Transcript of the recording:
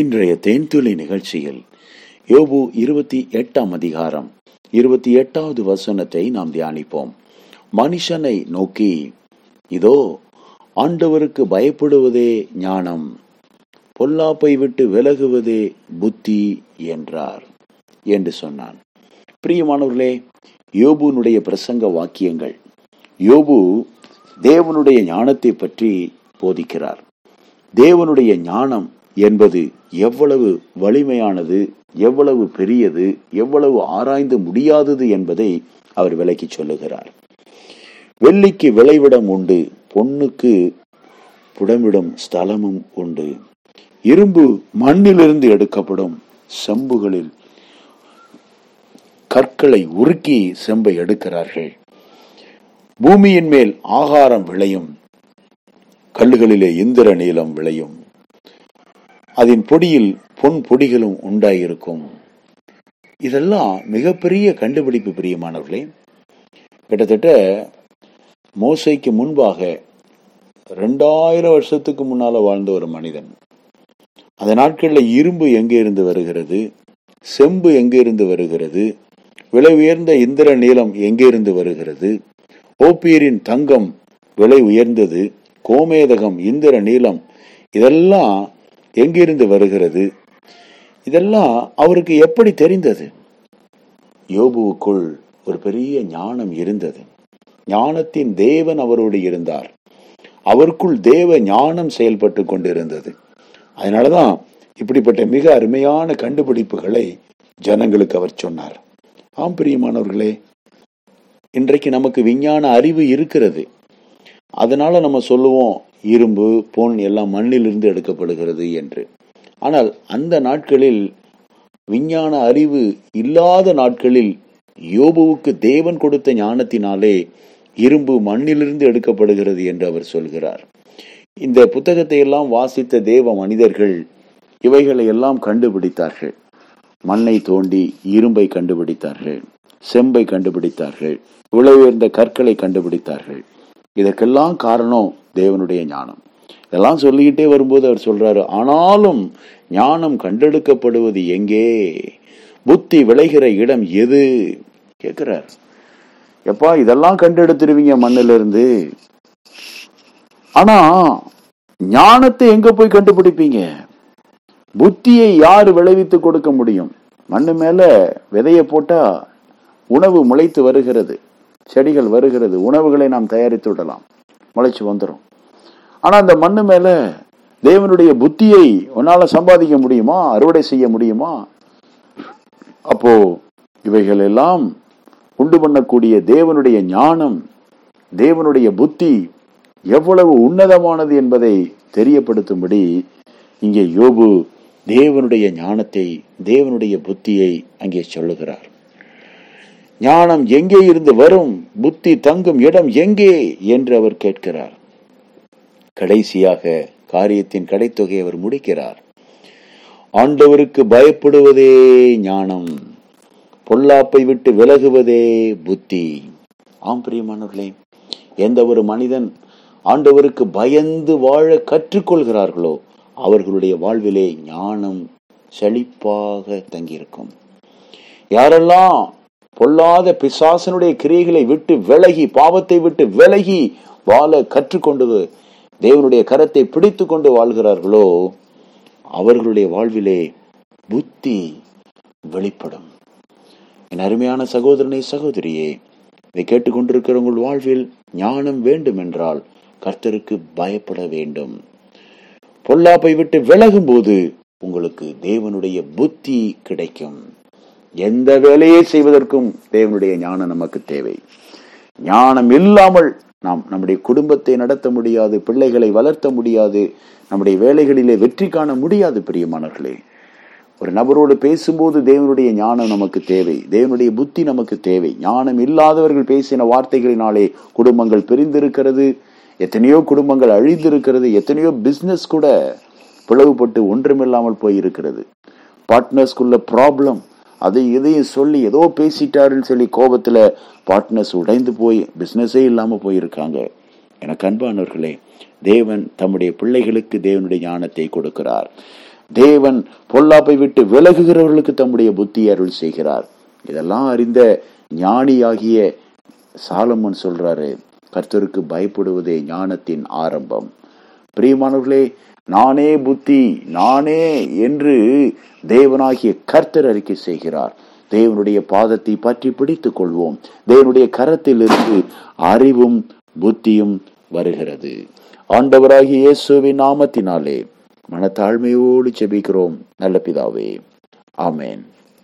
இன்றைய தேன்துளி நிகழ்ச்சியில் யோபு இருபத்தி எட்டாம் அதிகாரம் இருபத்தி எட்டாவது வசனத்தை நாம் தியானிப்போம். மனுஷனை நோக்கி இதோ ஆண்டவருக்கு பயப்படுவதே ஞானம் பொல்லாப்பை விட்டு விலகுவதே புத்தி என்றார் என்று சொன்னான். பிரியமானவர்களே யோபுனுடைய பிரசங்க வாக்கியங்கள் யோபு தேவனுடைய ஞானத்தை பற்றி போதிக்கிறார். தேவனுடைய ஞானம் என்பது எவ்வளவு வலிமையானது எவ்வளவு பெரியது எவ்வளவு ஆராய்ந்து முடியாதது என்பதை அவர் விலக்கி சொல்லுகிறார். வெள்ளிக்கு விளைவிடம் உண்டு பொன்னுக்கு புடமிடும் ஸ்தலமும் உண்டு. இரும்பு மண்ணிலிருந்து எடுக்கப்படும் செம்புகளில் கற்களை உருக்கி செம்பை எடுக்கிறார்கள். பூமியின் மேல் ஆகாரம் விளையும் கல்லுகளிலே இந்திர நீளம் விளையும். அதன் பொடியில் பொன் பொடிகளும் உண்டாயிருக்கும். இதெல்லாம் மிகப்பெரிய கண்டுபிடிப்பு பிரியமானவர்களே. கிட்டத்தட்ட மோசைக்கு முன்பாக ரெண்டாயிரம் வருஷத்துக்கு முன்னால வாழ்ந்த ஒரு மனிதன். அந்த நாட்களில் இரும்பு எங்கே இருந்து வருகிறது? செம்பு எங்கே இருந்து வருகிறது? விலை உயர்ந்த இந்திர நீளம் எங்கே இருந்து வருகிறது? ஓப்பீரின் தங்கம் விலை உயர்ந்தது கோமேதகம் இந்திர நீளம் இதெல்லாம் எங்கிருந்து வருகிறது? இதெல்லாம் அவருக்கு எப்படி தெரிந்தது? யோபுவுக்குள் ஒரு பெரிய ஞானம் இருந்தது. ஞானத்தின் தேவன் அவரோடு இருந்தார். அவருக்குள் தேவ ஞானம் செயல்பட்டு கொண்டிருந்தது. அதனாலதான் இப்படிப்பட்ட மிக அருமையான கண்டுபிடிப்புகளை ஜனங்களுக்கு அவர் சொன்னார். ஆம் பிரியமானவர்களே இன்றைக்கு நமக்கு விஞ்ஞான அறிவு இருக்கிறது. அதனால நம்ம சொல்லுவோம் இரும்பு பொன் எல்லாம் மண்ணிலிருந்து எடுக்கப்படுகிறது என்று. ஆனால் அந்த நாட்களில் விஞ்ஞான அறிவு இல்லாத நாட்களில் யோபுவுக்கு தேவன் கொடுத்த ஞானத்தினாலே இரும்பு மண்ணிலிருந்து எடுக்கப்படுகிறது என்று அவர் சொல்கிறார். இந்த புத்தகத்தை எல்லாம் வாசித்த தேவ மனிதர்கள் இவைகளை எல்லாம் கண்டுபிடித்தார்கள். மண்ணை தோண்டி இரும்பை கண்டுபிடித்தார்கள் செம்பை கண்டுபிடித்தார்கள் உயர்ந்த கற்களை கண்டுபிடித்தார்கள். இதற்கெல்லாம் காரணம் தேவனுடைய ஞானம். இதெல்லாம் சொல்லிக்கிட்டே வரும்போது அவர் சொல்றாரு ஆனாலும் ஞானம் கண்டெடுக்கப்படுவது எங்கே? புத்தி விளைகிற இடம் எது? கேட்கிறார் எப்பா இதெல்லாம் கண்டெடுத்துருவீங்க மண்ணில இருந்து ஆனா ஞானத்தை எங்க போய் கண்டுபிடிப்பீங்க? புத்தியை யாரு விளைவித்து கொடுக்க முடியும்? மண்ணு மேல விதைய போட்டா உணவு முளைத்து வருகிறது செடிகள் வருகிறது உணவுகளை நாம் தயாரித்து விடலாம். முளைச்சு வந்துடும் ஆனால் அந்த மண்ணு மேலே தேவனுடைய புத்தியை உன்னால் சம்பாதிக்க முடியுமா? அறுவடை செய்ய முடியுமா? அப்போ இவைகள் எல்லாம் உண்டு பண்ணக்கூடிய தேவனுடைய ஞானம் தேவனுடைய புத்தி எவ்வளவு உன்னதமானது என்பதை தெரியப்படுத்தும்படி இங்கே யோபு தேவனுடைய ஞானத்தை தேவனுடைய புத்தியை அங்கே சொல்லுகிறார். ஞானம் எங்கே இருந்து வரும்? புத்தி தங்கும் இடம் எங்கே? என்று அவர் கேட்கிறார். கடைசியாக காரியத்தின் கடைத்தொகை அவர் முடிக்கிறார். ஆண்டவருக்கு பயப்படுவதே ஞானம் பொல்லாப்பை விட்டு விலகுவதே புத்தி. ஆம் பிரியமானவர்களே எந்த ஒரு மனிதன் ஆண்டவருக்கு பயந்து வாழ கற்றுக்கொள்கிறார்களோ அவர்களுடைய வாழ்விலே ஞானம் செழிப்பாக தங்கியிருக்கும். யாரெல்லாம் பொல்லாத பிசாசனுடைய கிரியைகளை விட்டு விலகி பாவத்தை விட்டு விலகி வாழ கற்றுக்கொண்டு தேவனுடைய கரத்தை பிடித்து கொண்டு வாழ்கிறார்களோ அவர்களுடைய வாழ்விலே புத்தி வெளிப்படும். என் அருமையான சகோதரனை சகோதரியே இதை கேட்டுக்கொண்டிருக்கிற உங்கள் வாழ்வில் ஞானம் வேண்டும் என்றால் கர்த்தருக்கு பயப்பட வேண்டும். பொல்லாப்பை விட்டு விலகும் போது உங்களுக்கு தேவனுடைய புத்தி கிடைக்கும். எந்த வேலையை செய்வதற்கும் தேவனுடைய ஞானம் நமக்கு தேவை. ஞானம் இல்லாமல் நாம் நம்முடைய குடும்பத்தை நடத்த முடியாது பிள்ளைகளை வளர்த்த முடியாது நம்முடைய வேலைகளிலே வெற்றி காண முடியாது பிரியமானவர்களே. ஒரு நபரோடு பேசும்போது தேவனுடைய ஞானம் நமக்கு தேவை தேவனுடைய புத்தி நமக்கு தேவை. ஞானம் இல்லாதவர்கள் பேசின வார்த்தைகளினாலே குடும்பங்கள் பிரிந்திருக்கிறது எத்தனையோ குடும்பங்கள் அழிந்திருக்கிறது எத்தனையோ பிசினஸ் கூட பிளவுபட்டு ஒன்றுமில்லாமல் போயிருக்கிறது. பார்ட்னர்ஸ்குள்ள ப்ராப்ளம் அதை இதையும் சொல்லி ஏதோ பேசிட்டாருன்னு சொல்லி கோபத்துல பார்ட்னர்ஸ் உடைந்து போய் பிஸ்னஸே இல்லாம போயிருக்காங்க. எனக்கு அன்பானவர்களே தேவன் தம்முடைய பிள்ளைகளுக்கு தேவனுடைய ஞானத்தை கொடுக்கிறார். தேவன் பொல்லாப்பை விட்டு விலகுகிறவர்களுக்கு தம்முடைய புத்தி அருள் செய்கிறார். இதெல்லாம் அறிந்த ஞானியாகிய சாலமன் சொல்றாரு கர்த்தருக்கு பயப்படுவதே ஞானத்தின் ஆரம்பம். பிரியமானவர்களே நானே புத்தி நானே என்று தேவனாகிய கர்த்தர் அறிக்கை செய்கிறார். தேவனுடைய பாதத்தை பற்றி பிடித்துக் கொள்வோம். தேவனுடைய கரத்தில் இருந்து அறிவும் புத்தியும் வருகிறது. ஆண்டவராகிய இயேசுவின் நாமத்தினாலே மனத்தாழ்மையோடு செபிக்கிறோம் நல்ல பிதாவே. ஆமேன்.